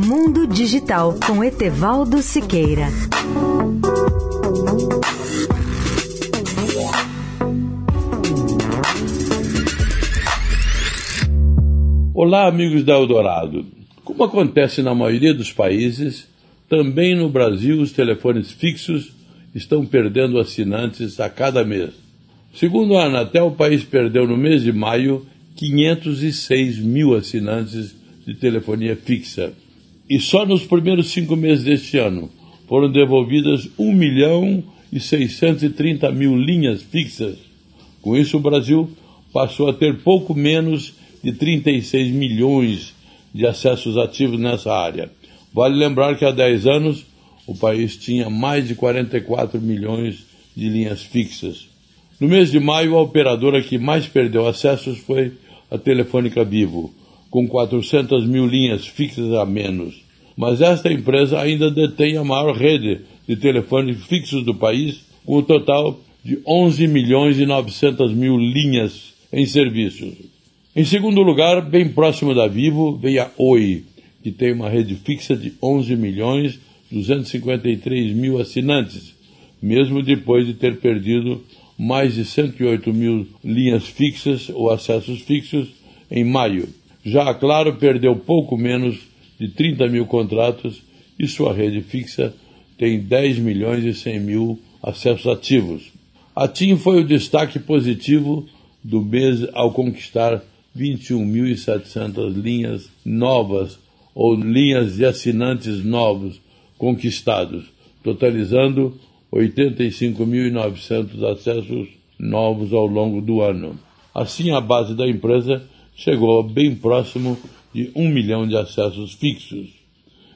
Mundo Digital com Etevaldo Siqueira. Olá, amigos da Eldorado. Como acontece na maioria dos países, também no Brasil os telefones fixos estão perdendo assinantes a cada mês. Segundo a Anatel, o país perdeu no mês de maio 506 mil assinantes de telefonia fixa e só nos primeiros cinco meses deste ano foram devolvidas 1 milhão e 630 mil linhas fixas. Com isso, o Brasil passou a ter pouco menos de 36 milhões de acessos ativos nessa área. Vale lembrar que há 10 anos o país tinha mais de 44 milhões de linhas fixas. No mês de maio, a operadora que mais perdeu acessos foi a Telefônica Vivo, com 400 mil linhas fixas a menos. Mas esta empresa ainda detém a maior rede de telefones fixos do país, com um total de 11 milhões e 900 mil linhas em serviço. Em segundo lugar, bem próximo da Vivo, vem a Oi, que tem uma rede fixa de 11 milhões 253 mil assinantes, mesmo depois de ter perdido mais de 108 mil linhas fixas ou acessos fixos em maio. Já a Claro perdeu pouco menos de 30 mil contratos e sua rede fixa tem 10 milhões e 100 mil acessos ativos. A TIM foi o destaque positivo do mês ao conquistar 21.700 linhas novas ou linhas de assinantes novos conquistados, totalizando 85.900 acessos novos ao longo do ano. Assim, a base da empresa chegou bem próximo de um milhão de acessos fixos.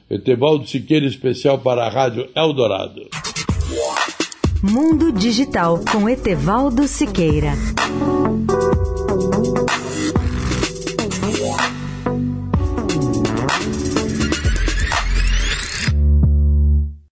Etevaldo Siqueira, especial para a Rádio Eldorado. Mundo Digital com Etevaldo Siqueira.